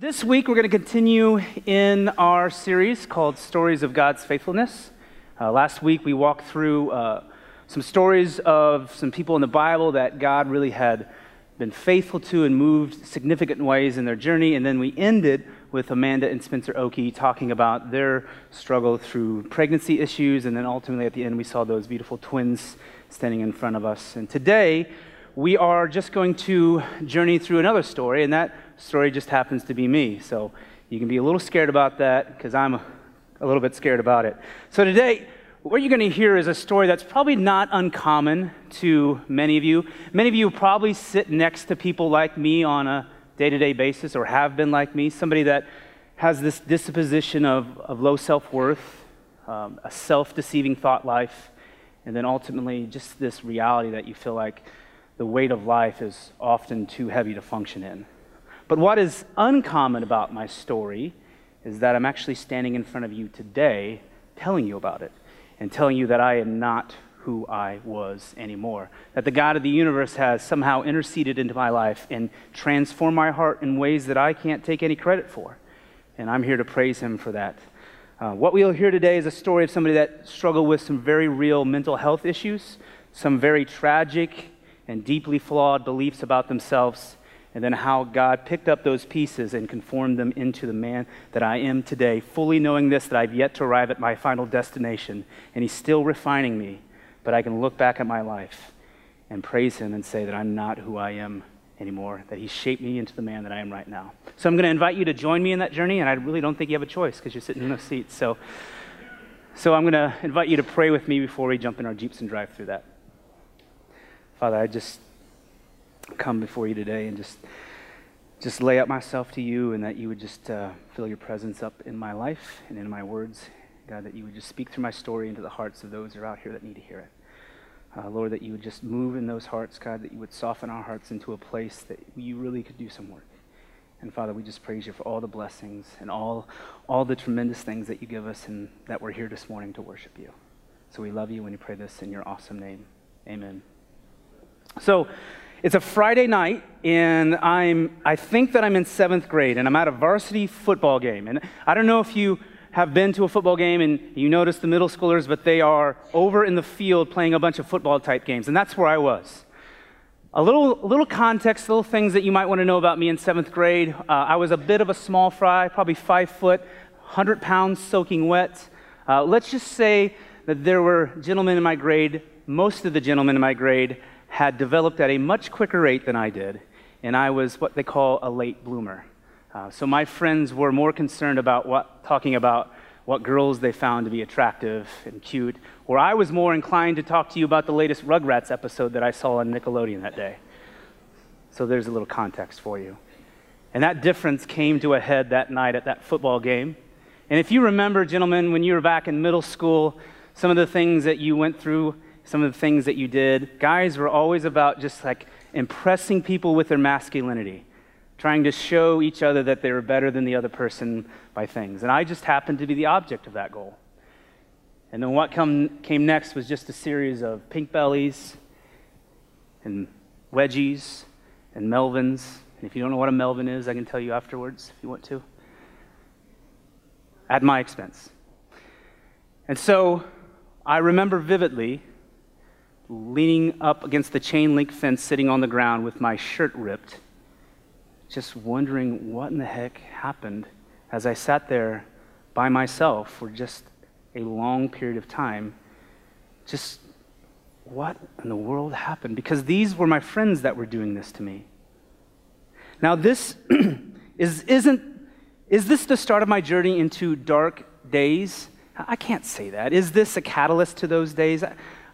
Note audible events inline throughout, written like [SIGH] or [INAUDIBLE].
This week, we're going to continue in our series called Stories of God's Faithfulness. Uh, last week, we walked through uh, some stories of some people in the Bible that God really had been faithful to and moved significant ways in their journey. And then we ended with Amanda and Spencer Oki talking about their struggle through pregnancy issues. And then ultimately, at the end, we saw those beautiful twins standing in front of us. And today, we are just going to journey through another story, and that story just happens to be me. So you can be a little scared about that because I'm a, little bit scared about it. So today, what you're going to hear is a story that's probably not uncommon to many of you. Many of you probably sit next to people like me on a day to day basis or have been like me, somebody that has this disposition of, of low self worth, um, a self deceiving thought life, and then ultimately just this reality that you feel like the weight of life is often too heavy to function in. But what is uncommon about my story is that I'm actually standing in front of you today telling you about it and telling you that I am not who I was anymore. That the God of the universe has somehow interceded into my life and transformed my heart in ways that I can't take any credit for. And I'm here to praise Him for that. Uh, what we'll hear today is a story of somebody that struggled with some very real mental health issues, some very tragic and deeply flawed beliefs about themselves, and then how God picked up those pieces and conformed them into the man that I am today, fully knowing this, that I've yet to arrive at my final destination, and He's still refining me, but I can look back at my life and praise Him and say that I'm not who I am anymore, that He shaped me into the man that I am right now. So I'm going to invite you to join me in that journey, and I really don't think you have a choice because you're sitting in those seats. So, so I'm going to invite you to pray with me before we jump in our Jeeps and drive through that. Father, I just come before you today and just just lay up myself to you and that you would just uh, fill your presence up in my life and in my words. God, that you would just speak through my story into the hearts of those who are out here that need to hear it. Uh, Lord, that you would just move in those hearts, God, that you would soften our hearts into a place that you really could do some work. And Father, we just praise you for all the blessings and all, all the tremendous things that you give us and that we're here this morning to worship you. So we love you when you pray this in your awesome name. Amen. So it's a Friday night, and I'm, I think that I'm in seventh grade, and I'm at a varsity football game. And I don't know if you have been to a football game and you notice the middle schoolers, but they are over in the field playing a bunch of football type games, and that's where I was. A little, little context, little things that you might want to know about me in seventh grade. Uh, I was a bit of a small fry, probably five foot, 100 pounds soaking wet. Uh, let's just say that there were gentlemen in my grade, most of the gentlemen in my grade had developed at a much quicker rate than I did, and I was what they call a late bloomer. Uh, so my friends were more concerned about what, talking about what girls they found to be attractive and cute, or I was more inclined to talk to you about the latest Rugrats episode that I saw on Nickelodeon that day. So there's a little context for you. And that difference came to a head that night at that football game. And if you remember, gentlemen, when you were back in middle school, some of the things that you went through some of the things that you did. Guys were always about just like impressing people with their masculinity, trying to show each other that they were better than the other person by things. And I just happened to be the object of that goal. And then what come, came next was just a series of pink bellies and wedgies and Melvins. And if you don't know what a Melvin is, I can tell you afterwards if you want to. At my expense. And so I remember vividly leaning up against the chain link fence, sitting on the ground with my shirt ripped, just wondering what in the heck happened as I sat there by myself for just a long period of time. Just what in the world happened? Because these were my friends that were doing this to me. Now, this [CLEARS THROAT] is, isn't, is this the start of my journey into dark days? I can't say that. Is this a catalyst to those days?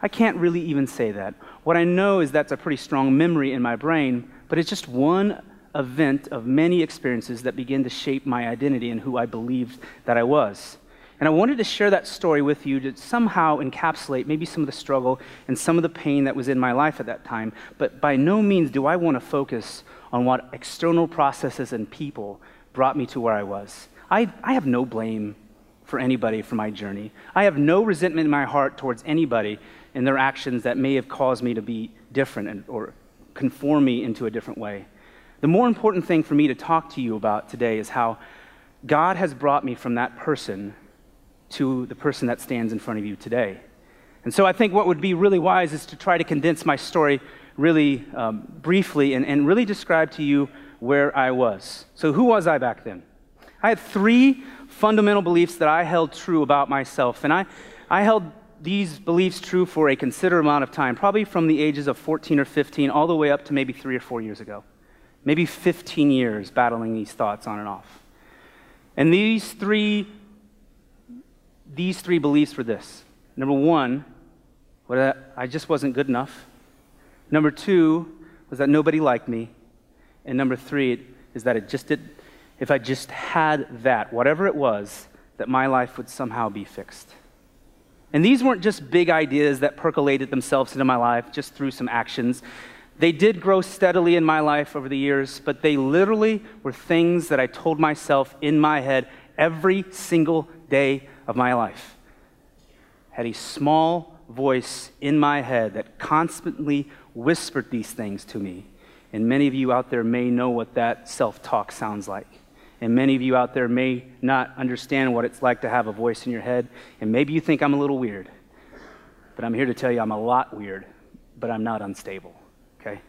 I can't really even say that. What I know is that's a pretty strong memory in my brain, but it's just one event of many experiences that begin to shape my identity and who I believed that I was. And I wanted to share that story with you to somehow encapsulate maybe some of the struggle and some of the pain that was in my life at that time. But by no means do I want to focus on what external processes and people brought me to where I was. I, I have no blame for anybody for my journey. I have no resentment in my heart towards anybody in their actions that may have caused me to be different and, or conform me into a different way. The more important thing for me to talk to you about today is how God has brought me from that person to the person that stands in front of you today. And so I think what would be really wise is to try to condense my story really um, briefly and, and really describe to you where I was. So, who was I back then? I had three fundamental beliefs that I held true about myself. And I, I held these beliefs true for a considerable amount of time, probably from the ages of 14 or 15 all the way up to maybe three or four years ago. Maybe 15 years battling these thoughts on and off. And these three, these three beliefs were this. Number one, I just wasn't good enough. Number two was that nobody liked me. And number three is that it just did, if I just had that, whatever it was, that my life would somehow be fixed. And these weren't just big ideas that percolated themselves into my life just through some actions. They did grow steadily in my life over the years, but they literally were things that I told myself in my head every single day of my life. I had a small voice in my head that constantly whispered these things to me. And many of you out there may know what that self talk sounds like. And many of you out there may not understand what it's like to have a voice in your head. And maybe you think I'm a little weird. But I'm here to tell you I'm a lot weird, but I'm not unstable. Okay?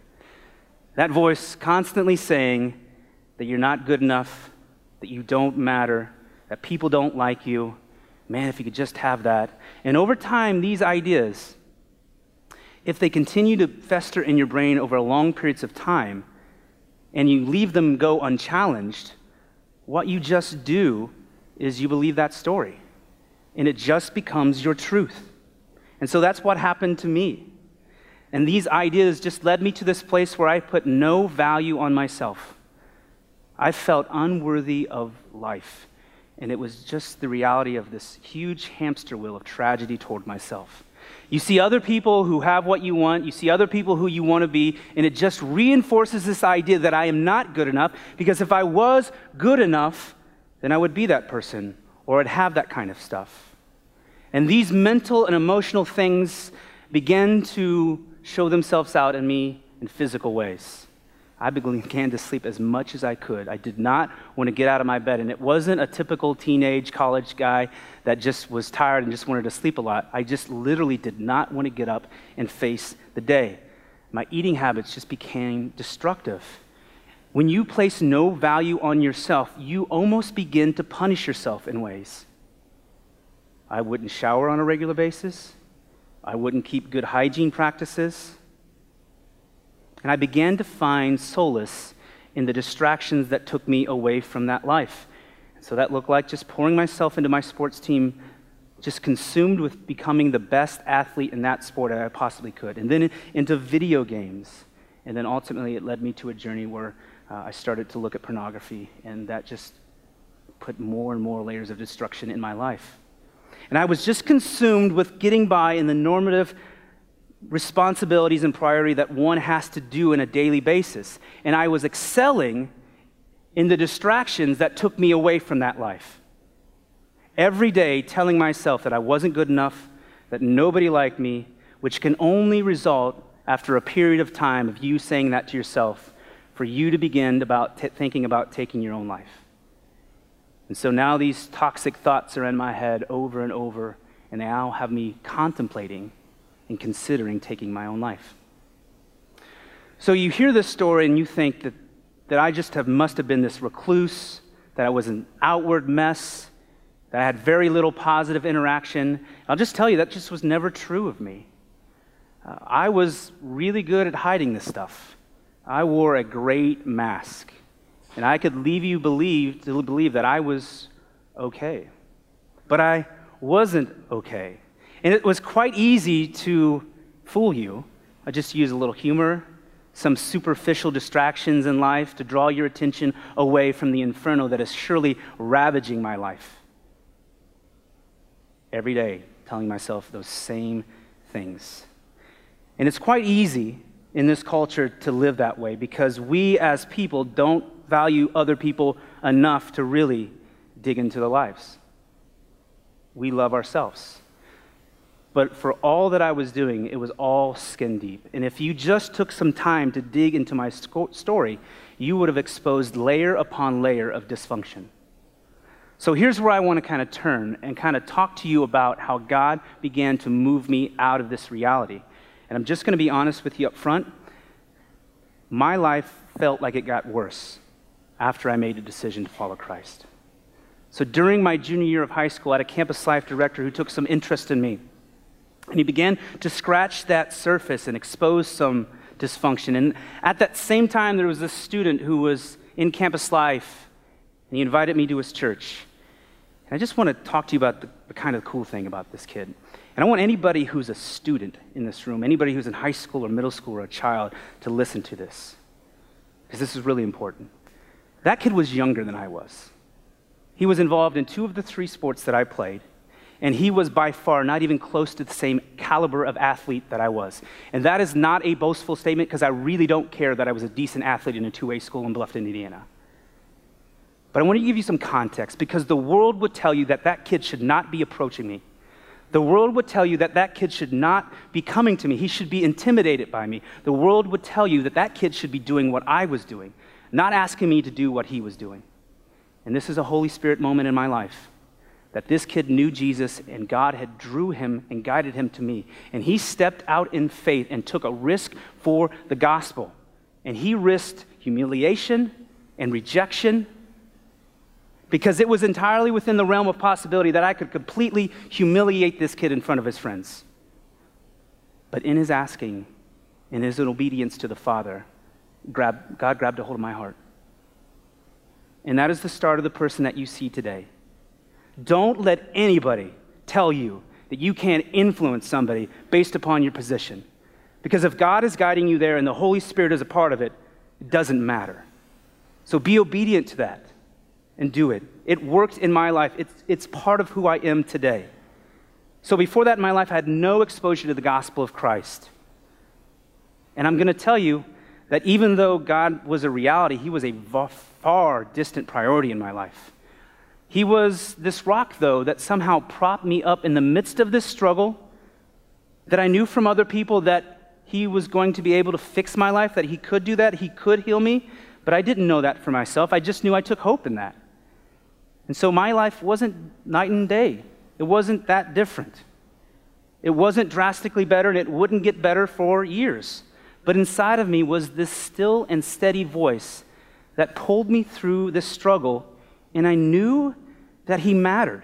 That voice constantly saying that you're not good enough, that you don't matter, that people don't like you. Man, if you could just have that. And over time, these ideas, if they continue to fester in your brain over long periods of time, and you leave them go unchallenged, what you just do is you believe that story, and it just becomes your truth. And so that's what happened to me. And these ideas just led me to this place where I put no value on myself. I felt unworthy of life. And it was just the reality of this huge hamster wheel of tragedy toward myself. You see other people who have what you want, you see other people who you want to be, and it just reinforces this idea that I am not good enough because if I was good enough, then I would be that person or I'd have that kind of stuff. And these mental and emotional things begin to show themselves out in me in physical ways. I began to sleep as much as I could. I did not want to get out of my bed. And it wasn't a typical teenage college guy that just was tired and just wanted to sleep a lot. I just literally did not want to get up and face the day. My eating habits just became destructive. When you place no value on yourself, you almost begin to punish yourself in ways. I wouldn't shower on a regular basis. I wouldn't keep good hygiene practices. And I began to find solace in the distractions that took me away from that life. So that looked like just pouring myself into my sports team, just consumed with becoming the best athlete in that sport that I possibly could. And then into video games. And then ultimately, it led me to a journey where uh, I started to look at pornography, and that just put more and more layers of destruction in my life. And I was just consumed with getting by in the normative responsibilities and priority that one has to do on a daily basis. And I was excelling in the distractions that took me away from that life. Every day telling myself that I wasn't good enough, that nobody liked me, which can only result after a period of time of you saying that to yourself for you to begin about thinking about taking your own life. And so now these toxic thoughts are in my head over and over, and they now have me contemplating in considering taking my own life. So you hear this story and you think that, that I just have, must have been this recluse, that I was an outward mess, that I had very little positive interaction. I'll just tell you, that just was never true of me. Uh, I was really good at hiding this stuff. I wore a great mask, and I could leave you believe, to believe that I was okay. But I wasn't okay. And it was quite easy to fool you. I just use a little humor, some superficial distractions in life to draw your attention away from the inferno that is surely ravaging my life. Every day, telling myself those same things. And it's quite easy in this culture to live that way because we as people don't value other people enough to really dig into their lives. We love ourselves. But for all that I was doing, it was all skin deep. And if you just took some time to dig into my story, you would have exposed layer upon layer of dysfunction. So here's where I want to kind of turn and kind of talk to you about how God began to move me out of this reality. And I'm just going to be honest with you up front. My life felt like it got worse after I made a decision to follow Christ. So during my junior year of high school, I had a campus life director who took some interest in me. And he began to scratch that surface and expose some dysfunction. And at that same time, there was this student who was in campus life, and he invited me to his church. And I just want to talk to you about the, the kind of cool thing about this kid. And I want anybody who's a student in this room, anybody who's in high school or middle school or a child, to listen to this. Because this is really important. That kid was younger than I was. He was involved in two of the three sports that I played, and he was by far not even close to the same caliber of athlete that I was. And that is not a boastful statement because I really don't care that I was a decent athlete in a two way school in Bluffton, Indiana. But I want to give you some context because the world would tell you that that kid should not be approaching me. The world would tell you that that kid should not be coming to me. He should be intimidated by me. The world would tell you that that kid should be doing what I was doing, not asking me to do what he was doing. And this is a Holy Spirit moment in my life that this kid knew Jesus and God had drew him and guided him to me. And he stepped out in faith and took a risk for the gospel. And he risked humiliation and rejection because it was entirely within the realm of possibility that I could completely humiliate this kid in front of his friends. But in his asking, in his obedience to the Father, God grabbed a hold of my heart. And that is the start of the person that you see today. Don't let anybody tell you that you can't influence somebody based upon your position. Because if God is guiding you there and the Holy Spirit is a part of it, it doesn't matter. So be obedient to that and do it. It worked in my life, it's, it's part of who I am today. So before that in my life, I had no exposure to the gospel of Christ. And I'm going to tell you that even though God was a reality, He was a far distant priority in my life. He was this rock, though, that somehow propped me up in the midst of this struggle, that I knew from other people that He was going to be able to fix my life, that He could do that, He could heal me, but I didn't know that for myself. I just knew I took hope in that. And so my life wasn't night and day. It wasn't that different. It wasn't drastically better, and it wouldn't get better for years. But inside of me was this still and steady voice that pulled me through this struggle, and I knew that He mattered.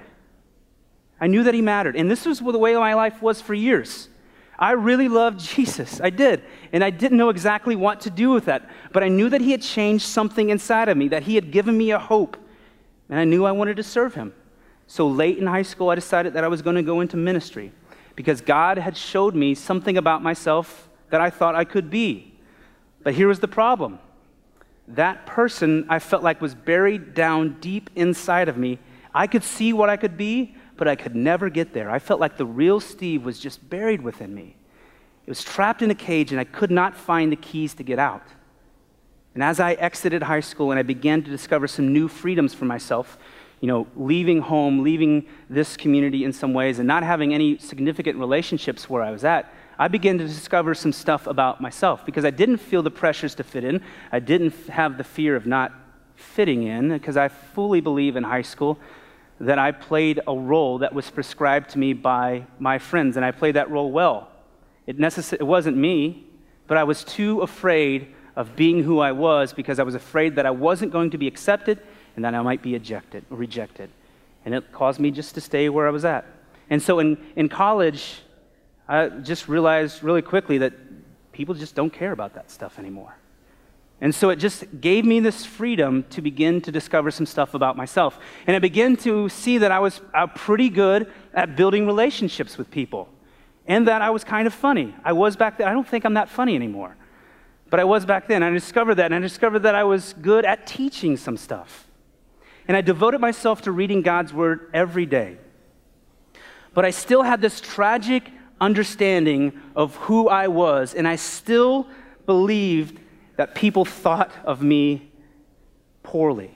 I knew that He mattered. And this was the way my life was for years. I really loved [LAUGHS] Jesus. I did. And I didn't know exactly what to do with that. But I knew that He had changed something inside of me, that He had given me a hope and I knew I wanted to serve him. So late in high school, I decided that I was going to go into ministry because God had showed me something about myself that I thought I could be. But here was the problem that person I felt like was buried down deep inside of me. I could see what I could be, but I could never get there. I felt like the real Steve was just buried within me. It was trapped in a cage, and I could not find the keys to get out. And as I exited high school and I began to discover some new freedoms for myself, you know, leaving home, leaving this community in some ways, and not having any significant relationships where I was at, I began to discover some stuff about myself because I didn't feel the pressures to fit in. I didn't have the fear of not fitting in because I fully believe in high school that I played a role that was prescribed to me by my friends, and I played that role well. It, necess- it wasn't me, but I was too afraid of being who I was because I was afraid that I wasn't going to be accepted and that I might be ejected or rejected. And it caused me just to stay where I was at. And so in, in college, I just realized really quickly that people just don't care about that stuff anymore. And so it just gave me this freedom to begin to discover some stuff about myself. And I began to see that I was uh, pretty good at building relationships with people and that I was kind of funny. I was back then. I don't think I'm that funny anymore. But I was back then. I discovered that, and I discovered that I was good at teaching some stuff. And I devoted myself to reading God's Word every day. But I still had this tragic understanding of who I was, and I still believed that people thought of me poorly.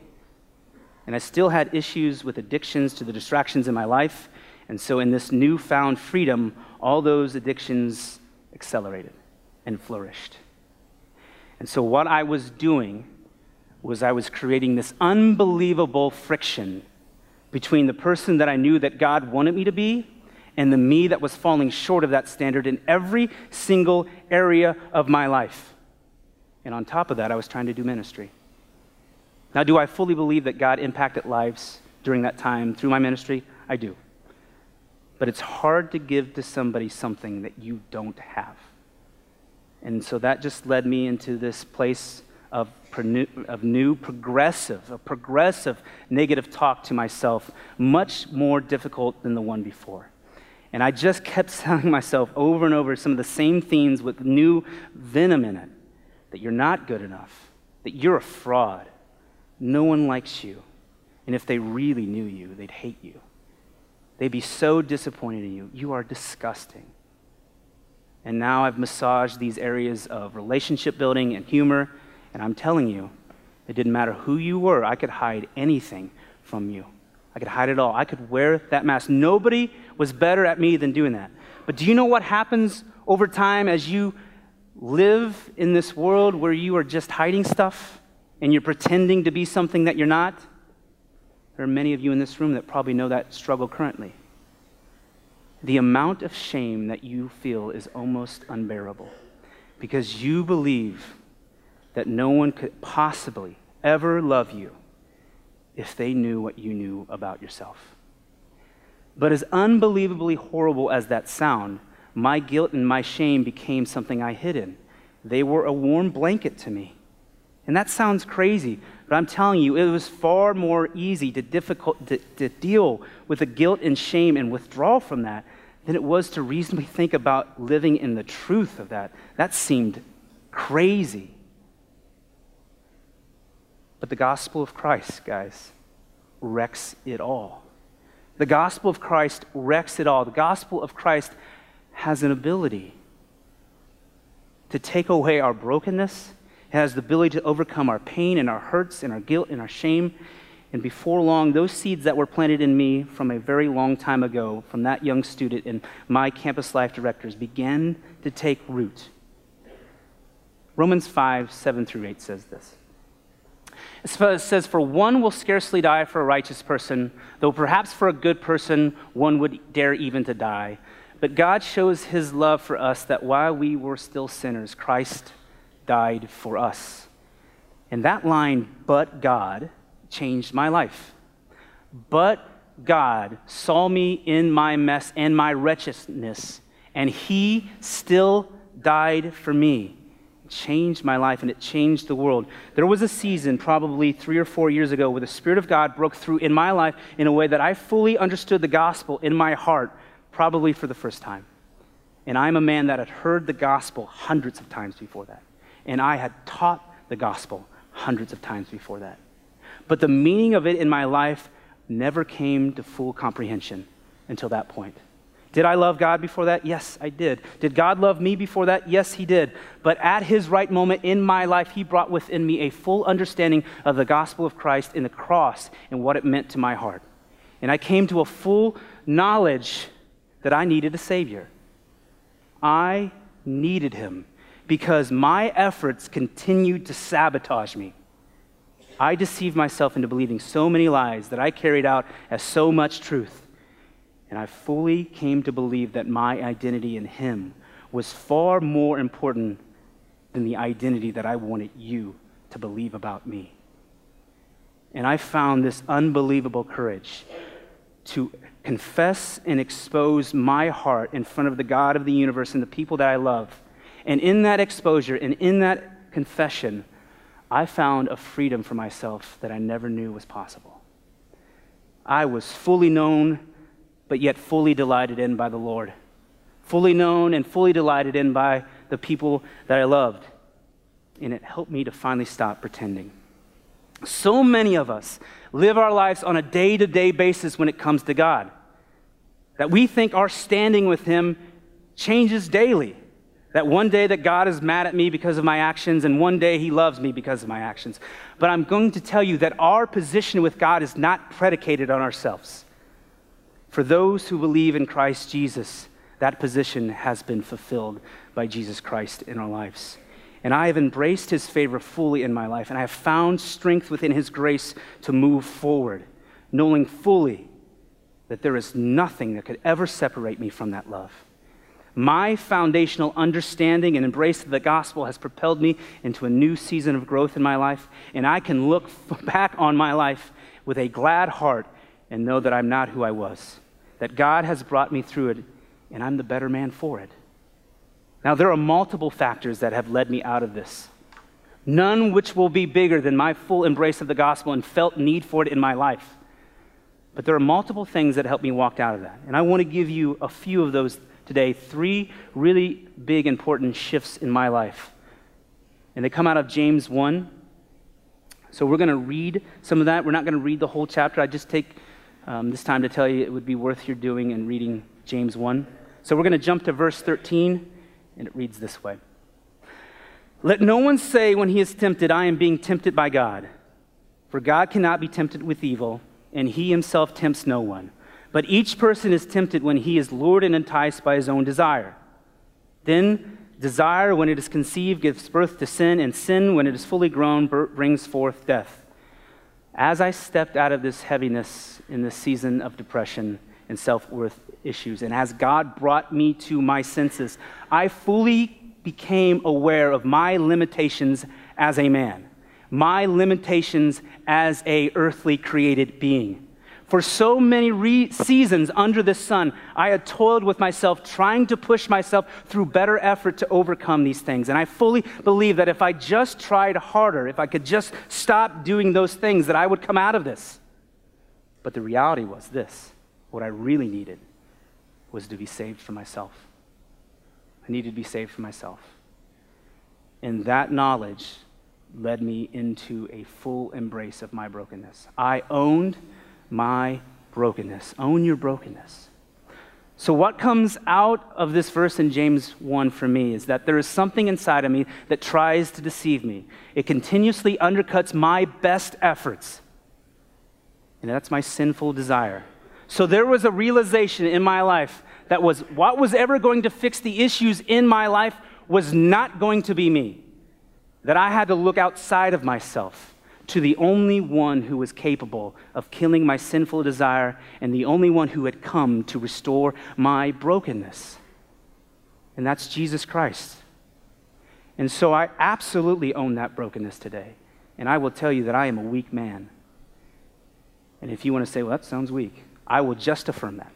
And I still had issues with addictions to the distractions in my life. And so, in this newfound freedom, all those addictions accelerated and flourished. And so, what I was doing was I was creating this unbelievable friction between the person that I knew that God wanted me to be and the me that was falling short of that standard in every single area of my life. And on top of that, I was trying to do ministry. Now, do I fully believe that God impacted lives during that time through my ministry? I do. But it's hard to give to somebody something that you don't have. And so that just led me into this place of, of new progressive, a progressive negative talk to myself, much more difficult than the one before. And I just kept [LAUGHS] telling myself over and over some of the same themes with new venom in it that you're not good enough, that you're a fraud, no one likes you, and if they really knew you, they'd hate you. They'd be so disappointed in you. You are disgusting. And now I've massaged these areas of relationship building and humor, and I'm telling you, it didn't matter who you were, I could hide anything from you. I could hide it all. I could wear that mask. Nobody was better at me than doing that. But do you know what happens over time as you live in this world where you are just hiding stuff and you're pretending to be something that you're not? There are many of you in this room that probably know that struggle currently the amount of shame that you feel is almost unbearable because you believe that no one could possibly ever love you if they knew what you knew about yourself. But as unbelievably horrible as that sound, my guilt and my shame became something I hid in. They were a warm blanket to me. And that sounds crazy, but I'm telling you, it was far more easy to, difficult, to, to deal with the guilt and shame and withdraw from that than it was to reasonably think about living in the truth of that. That seemed crazy. But the gospel of Christ, guys, wrecks it all. The gospel of Christ wrecks it all. The gospel of Christ has an ability to take away our brokenness It has the ability to overcome our pain and our hurts and our guilt and our shame. And before long, those seeds that were planted in me from a very long time ago, from that young student and my campus life directors, began to take root. Romans 5, 7 through 8 says this. It says, For one will scarcely die for a righteous person, though perhaps for a good person one would dare even to die. But God shows his love for us that while we were still sinners, Christ died for us. And that line, but God, changed my life. But God saw me in my mess and my wretchedness, and He still died for me. Changed my life and it changed the world. There was a season, probably three or four years ago, where the Spirit of God broke through in my life in a way that I fully understood the gospel in my heart, probably for the first time. And I'm a man that had heard the gospel hundreds of times before that and I had taught the gospel hundreds of times before that. But the meaning of it in my life never came to full comprehension until that point. Did I love God before that? Yes, I did. Did God love me before that? Yes, He did. But at His right moment in my life, He brought within me a full understanding of the gospel of Christ in the cross and what it meant to my heart. And I came to a full knowledge that I needed a Savior. I needed Him because my efforts continued to sabotage me. I deceived myself into believing so many lies that I carried out as so much truth. And I fully came to believe that my identity in Him was far more important than the identity that I wanted you to believe about me. And I found this unbelievable courage to confess and expose my heart in front of the God of the universe and the people that I love and in that exposure and in that confession, I found a freedom for myself that I never knew was possible. I was fully known, but yet fully delighted in by the Lord. Fully known and fully delighted in by the people that I loved. And it helped me to finally stop pretending. So many of us live our lives on a day to day basis when it comes to God, that we think our standing with Him changes daily. That one day that God is mad at me because of my actions, and one day he loves me because of my actions. But I'm going to tell you that our position with God is not predicated on ourselves. For those who believe in Christ Jesus, that position has been fulfilled by Jesus Christ in our lives. And I have embraced his favor fully in my life, and I have found strength within his grace to move forward, knowing fully that there is nothing that could ever separate me from that love. My foundational understanding and embrace of the gospel has propelled me into a new season of growth in my life, and I can look [LAUGHS] back on my life with a glad heart and know that I'm not who I was, that God has brought me through it, and I'm the better man for it. Now, there are multiple factors that have led me out of this, none which will be bigger than my full embrace of the gospel and felt need for it in my life. But there are multiple things that helped me walk out of that. And I want to give you a few of those today three really big, important shifts in my life. And they come out of James 1. So we're going to read some of that. We're not going to read the whole chapter. I just take um, this time to tell you it would be worth your doing and reading James 1. So we're going to jump to verse 13, and it reads this way Let no one say when he is tempted, I am being tempted by God. For God cannot be tempted with evil, and he himself tempts no one. But each person is tempted when he is lured and enticed by his own desire. Then desire, when it is conceived, gives birth to sin, and sin, when it is fully grown, brings forth death. As I stepped out of this heaviness in this season of depression and self worth issues, and as God brought me to my senses, I fully became aware of my limitations as a man, my limitations as a earthly created being. For so many re- seasons under the sun, I had toiled with myself, trying to push myself through better effort to overcome these things. And I fully believe that if I just tried harder, if I could just stop doing those things, that I would come out of this. But the reality was this what I really needed was to be saved for myself. I needed to be saved for myself. And that knowledge led me into a full embrace of my brokenness. I owned my brokenness. Own your brokenness. So, what comes out of this verse in James 1 for me is that there is something inside of me that tries to deceive me. It continuously undercuts my best efforts, and that's my sinful desire. So, there was a realization in my life that was what was ever going to fix the issues in my life was not going to be me, that I had to look outside of myself to the only one who was capable of killing my sinful desire and the only one who had come to restore my brokenness. And that's Jesus Christ. And so I absolutely own that brokenness today. And I will tell you that I am a weak man. And if you want to say, well, that sounds weak, I will just affirm that.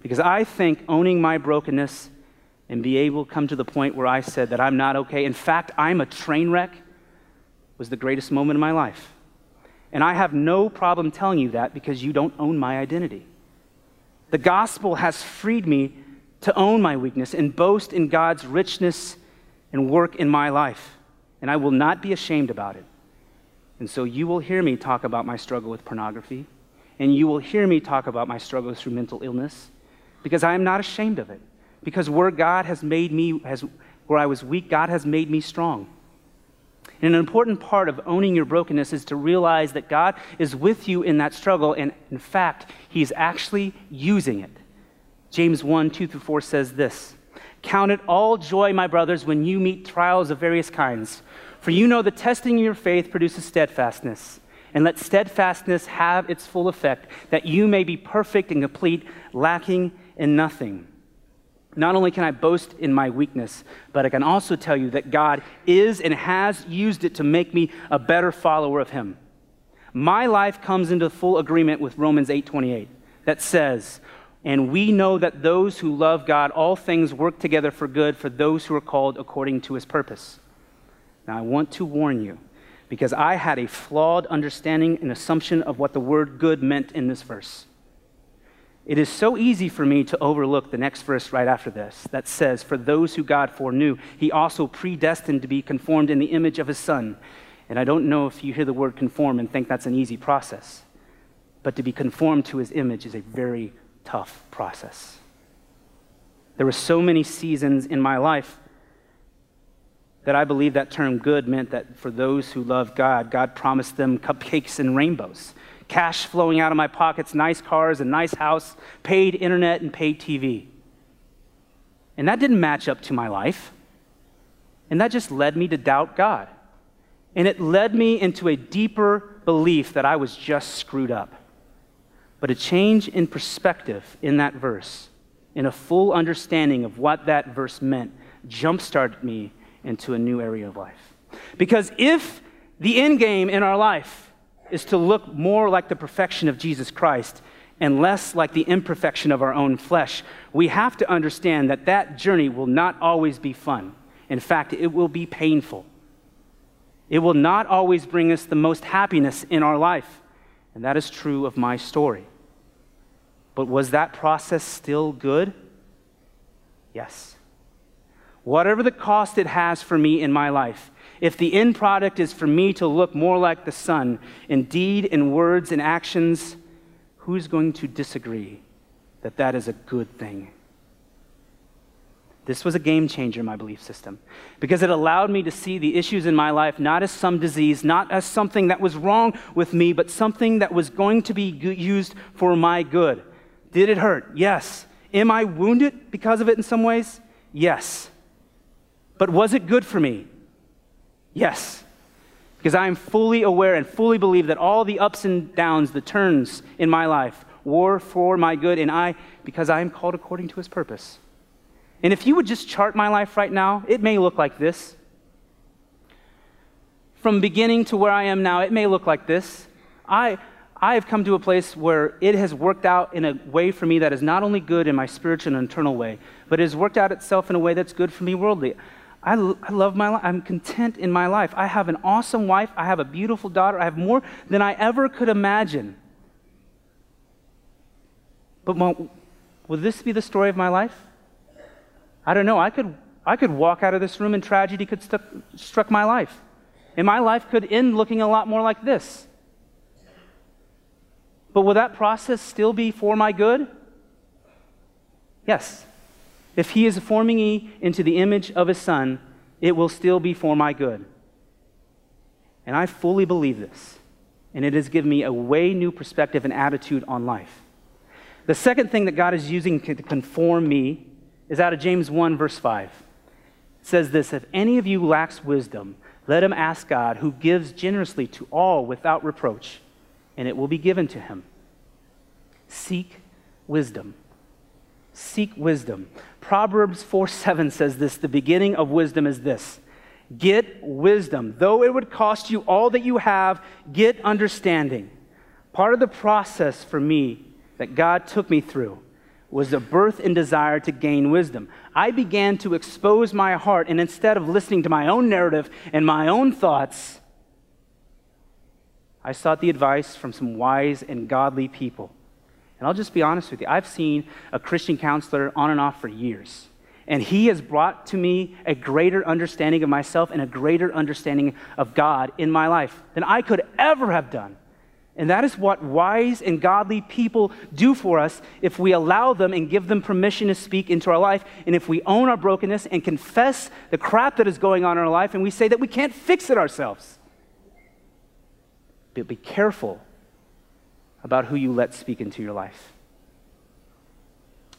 Because I think owning my brokenness and be able to come to the point where I said that I'm not okay, in fact, I'm a train wreck was the greatest moment of my life. And I have no problem telling you that because you don't own my identity. The gospel has freed me to own my weakness and boast in God's richness and work in my life. And I will not be ashamed about it. And so you will hear me talk about my struggle with pornography, and you will hear me talk about my struggles through mental illness because I am not ashamed of it. Because where God has made me, has, where I was weak, God has made me strong. And an important part of owning your brokenness is to realize that God is with you in that struggle, and in fact, He's actually using it. James 1 2 through 4 says this Count it all joy, my brothers, when you meet trials of various kinds, for you know the testing of your faith produces steadfastness. And let steadfastness have its full effect, that you may be perfect and complete, lacking in nothing. Not only can I boast in my weakness, but I can also tell you that God is and has used it to make me a better follower of him. My life comes into full agreement with Romans 8:28 that says, "And we know that those who love God all things work together for good for those who are called according to his purpose." Now I want to warn you because I had a flawed understanding and assumption of what the word good meant in this verse. It is so easy for me to overlook the next verse right after this that says, For those who God foreknew, he also predestined to be conformed in the image of his Son. And I don't know if you hear the word conform and think that's an easy process, but to be conformed to his image is a very tough process. There were so many seasons in my life that I believe that term good meant that for those who love God, God promised them cupcakes and rainbows cash flowing out of my pockets, nice cars, a nice house, paid internet, and paid TV. And that didn't match up to my life. And that just led me to doubt God. And it led me into a deeper belief that I was just screwed up. But a change in perspective in that verse, in a full understanding of what that verse meant, jumpstarted me into a new area of life. Because if the end game in our life is to look more like the perfection of Jesus Christ and less like the imperfection of our own flesh, we have to understand that that journey will not always be fun. In fact, it will be painful. It will not always bring us the most happiness in our life. And that is true of my story. But was that process still good? Yes. Whatever the cost it has for me in my life, if the end product is for me to look more like the Son in deed, in words, in actions, who's going to disagree that that is a good thing? This was a game changer in my belief system because it allowed me to see the issues in my life not as some disease, not as something that was wrong with me, but something that was going to be used for my good. Did it hurt? Yes. Am I wounded because of it in some ways? Yes. But was it good for me? Yes. Because I am fully aware and fully believe that all the ups and downs, the turns in my life, were for my good, and I, because I am called according to his purpose. And if you would just chart my life right now, it may look like this. From beginning to where I am now, it may look like this. I, I have come to a place where it has worked out in a way for me that is not only good in my spiritual and internal way, but it has worked out itself in a way that's good for me worldly. I, I love my life. I'm content in my life. I have an awesome wife. I have a beautiful daughter. I have more than I ever could imagine. But will this be the story of my life? I don't know. I could, I could walk out of this room and tragedy could st- struck my life. And my life could end looking a lot more like this. But will that process still be for my good? Yes. If he is forming me into the image of his son, it will still be for my good. And I fully believe this. And it has given me a way new perspective and attitude on life. The second thing that God is using to conform me is out of James 1, verse 5. It says this If any of you lacks wisdom, let him ask God, who gives generously to all without reproach, and it will be given to him. Seek wisdom. Seek wisdom. Proverbs 4 7 says this the beginning of wisdom is this get wisdom. Though it would cost you all that you have, get understanding. Part of the process for me that God took me through was the birth and desire to gain wisdom. I began to expose my heart, and instead of listening to my own narrative and my own thoughts, I sought the advice from some wise and godly people. And I'll just be honest with you I've seen a Christian counselor on and off for years. And he has brought to me a greater understanding of myself and a greater understanding of God in my life than I could ever have done. And that is what wise and godly people do for us if we allow them and give them permission to speak into our life. And if we own our brokenness and confess the crap that is going on in our life and we say that we can't fix it ourselves. But be careful about who you let speak into your life.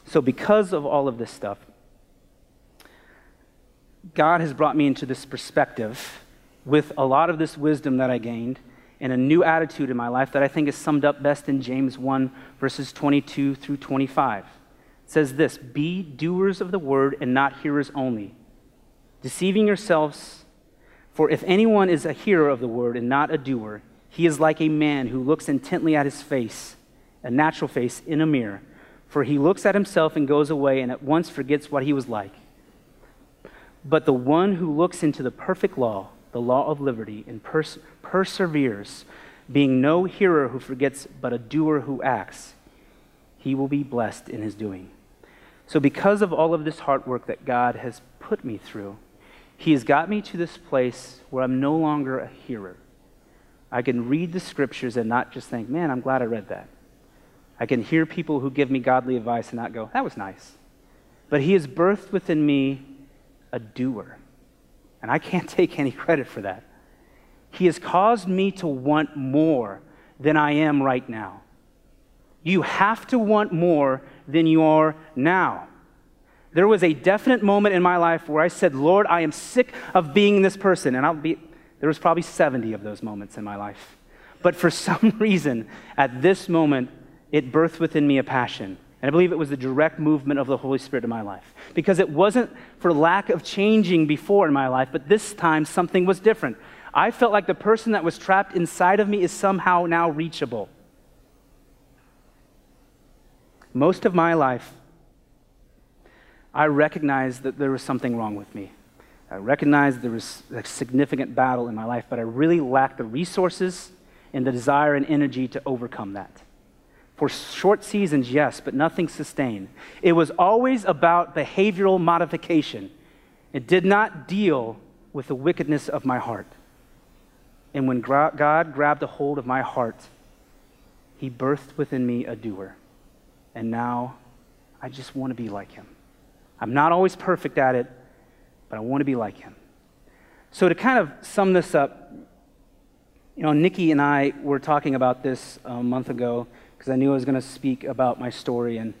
So, because of all of this stuff, God has brought me into this perspective with a lot of this wisdom that I gained and a new attitude in my life that I think is summed up best in James 1, verses 22 through 25. It says this Be doers of the word and not hearers only, deceiving yourselves. For if anyone is a hearer of the word and not a doer, he is like a man who looks intently at his face, a natural face, in a mirror. For he looks at himself and goes away and at once forgets what he was like. But the one who looks into the perfect law, the law of liberty and pers- perseveres, being no hearer who forgets, but a doer who acts, he will be blessed in his doing. So, because of all of this hard work that God has put me through, he has got me to this place where I'm no longer a hearer. I can read the scriptures and not just think, man, I'm glad I read that. I can hear people who give me godly advice and not go, that was nice. But he has birthed within me a doer. And I can't [LAUGHS] take any credit for that. He has caused me to want more than I am right now. You have to want more than you are now. There was a definite moment in my life where I said, Lord, I am sick of being this person. And I'll be, there was probably 70 of those moments in my life. But for [LAUGHS] some reason, at this moment, it birthed within me a passion. And I believe it was the direct movement of the Holy Spirit in my life. Because it wasn't for lack of changing before in my life, but this time something was different. I felt like the person that was trapped inside of me is somehow now reachable. Most of my life, I recognized that there was something wrong with me. I recognized there was a significant battle in my life, but I really lacked the resources and the desire and energy to overcome that. For short seasons, yes, but nothing sustained. It was always about behavioral modification. It did not deal with the wickedness of my heart. And when God grabbed a hold of my heart, He birthed within me a doer. And now I just want to be like Him. I'm not always perfect at it, but I want to be like Him. So, to kind of sum this up, you know, Nikki and I were talking about this a month ago because I knew I was going to speak about my story. And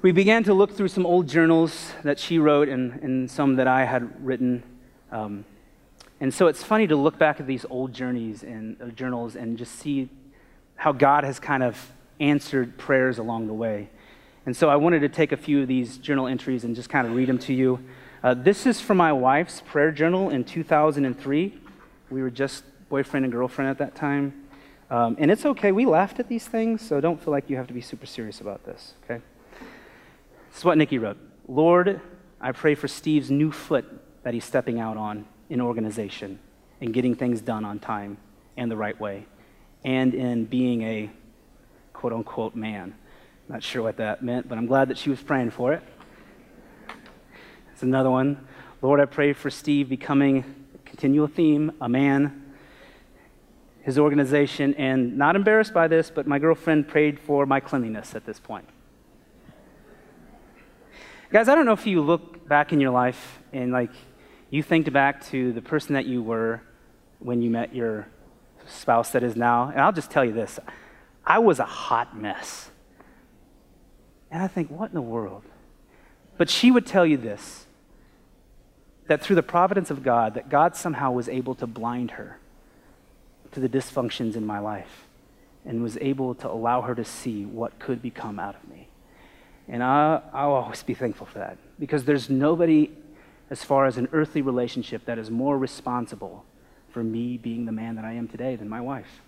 we began to look through some old journals that she wrote and, and some that I had written. Um, and so it's funny to look back at these old journeys and uh, journals and just see how God has kind of answered prayers along the way. And so I wanted to take a few of these journal entries and just kind of read them to you. Uh, this is from my wife's prayer journal in 2003. We were just boyfriend and girlfriend at that time. Um, and it's okay. We laughed at these things, so don't feel like you have to be super serious about this, okay? This is what Nikki wrote Lord, I pray for Steve's new foot that he's stepping out on in organization and getting things done on time and the right way, and in being a quote unquote man. Not sure what that meant, but I'm glad that she was praying for it. It's another one. Lord, I pray for Steve becoming, continual theme, a man, his organization, and not embarrassed by this, but my girlfriend prayed for my cleanliness at this point. Guys, I don't know if you look back in your life and like you think back to the person that you were when you met your spouse that is now, and I'll just tell you this I was a hot mess. And I think, what in the world? But she would tell you this that through the providence of God, that God somehow was able to blind her to the dysfunctions in my life and was able to allow her to see what could become out of me. And I, I'll always be thankful for that because there's nobody as far as an earthly relationship that is more responsible for me being the man that I am today than my wife.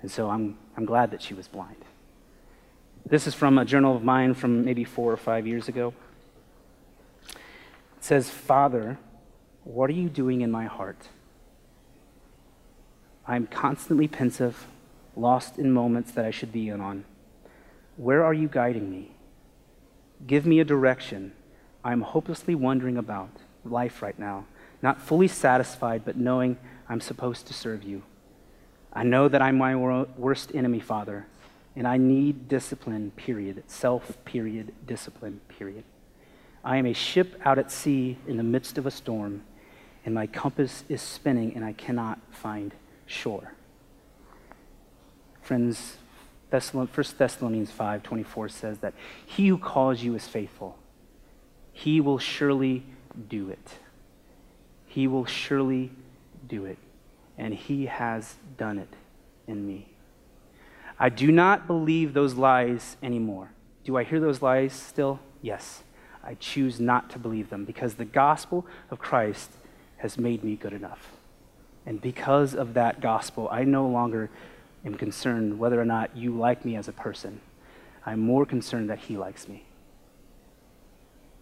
And so I'm, I'm glad that she was blind. This is from a journal of mine from maybe four or five years ago. It says, Father, what are you doing in my heart? I'm constantly pensive, lost in moments that I should be in on. Where are you guiding me? Give me a direction I'm hopelessly wondering about life right now, not fully satisfied, but knowing I'm supposed to serve you. I know that I'm my worst enemy, Father, and I need discipline, period. Self, period. Discipline, period. I am a ship out at sea in the midst of a storm, and my compass is spinning, and I cannot find shore. Friends, 1 Thessalonians 5:24 says that he who calls you is faithful. He will surely do it. He will surely do it. And he has done it in me. I do not believe those lies anymore. Do I hear those lies still? Yes. I choose not to believe them because the gospel of Christ has made me good enough. And because of that gospel, I no longer am concerned whether or not you like me as a person. I'm more concerned that he likes me.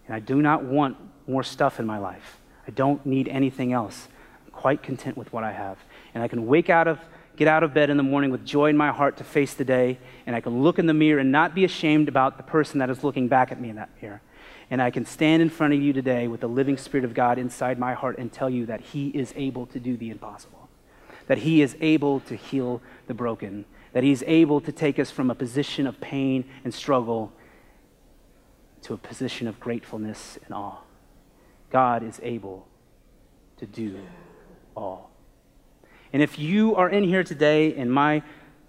And I do not want more stuff in my life. I don't need anything else. I'm quite content with what I have. And I can wake out of, get out of bed in the morning with joy in my heart to face the day. And I can look in the mirror and not be ashamed about the person that is looking back at me in that mirror. And I can stand in front of you today with the living Spirit of God inside my heart and tell you that He is able to do the impossible, that He is able to heal the broken, that He's able to take us from a position of pain and struggle to a position of gratefulness and awe. God is able to do all. And if you are in here today and my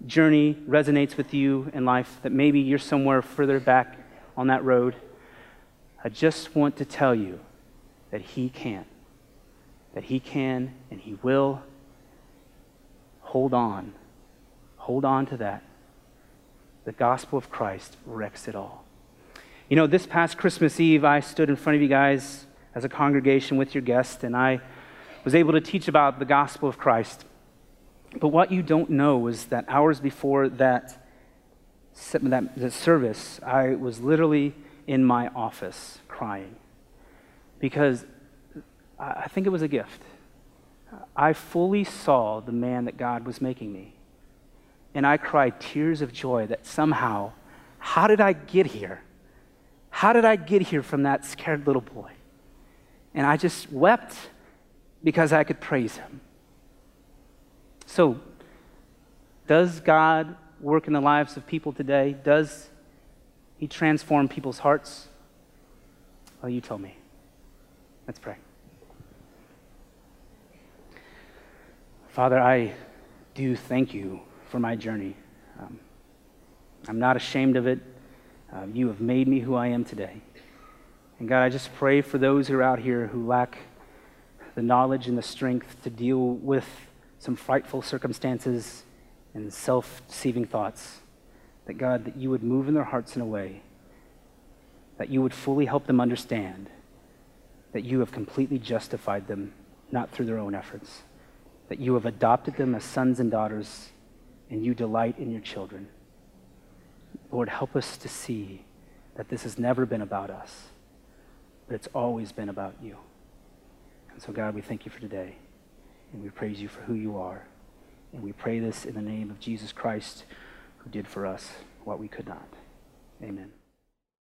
journey resonates with you in life, that maybe you're somewhere further back on that road, I just want to tell you that He can. That He can and He will. Hold on. Hold on to that. The gospel of Christ wrecks it all. You know, this past Christmas Eve, I stood in front of you guys as a congregation with your guest, and I was able to teach about the gospel of Christ. But what you don't know is that hours before that, that, service, I was literally in my office crying because I think it was a gift. I fully saw the man that God was making me. And I cried tears of joy that somehow, how did I get here? How did I get here from that scared little boy? And I just wept because I could praise him. So, does God work in the lives of people today? Does He transformed people's hearts? Well, you tell me. Let's pray. Father, I do thank you for my journey. Um, I'm not ashamed of it. Uh, you have made me who I am today. And God, I just pray for those who are out here who lack the knowledge and the strength to deal with some frightful circumstances and self deceiving thoughts. That God, that you would move in their hearts in a way that you would fully help them understand that you have completely justified them, not through their own efforts that you have adopted them as sons and daughters, and you delight in your children. Lord, help us to see that this has never been about us, but it's always been about you. And so, God, we thank you for today, and we praise you for who you are. And we pray this in the name of Jesus Christ, who did for us what we could not. Amen.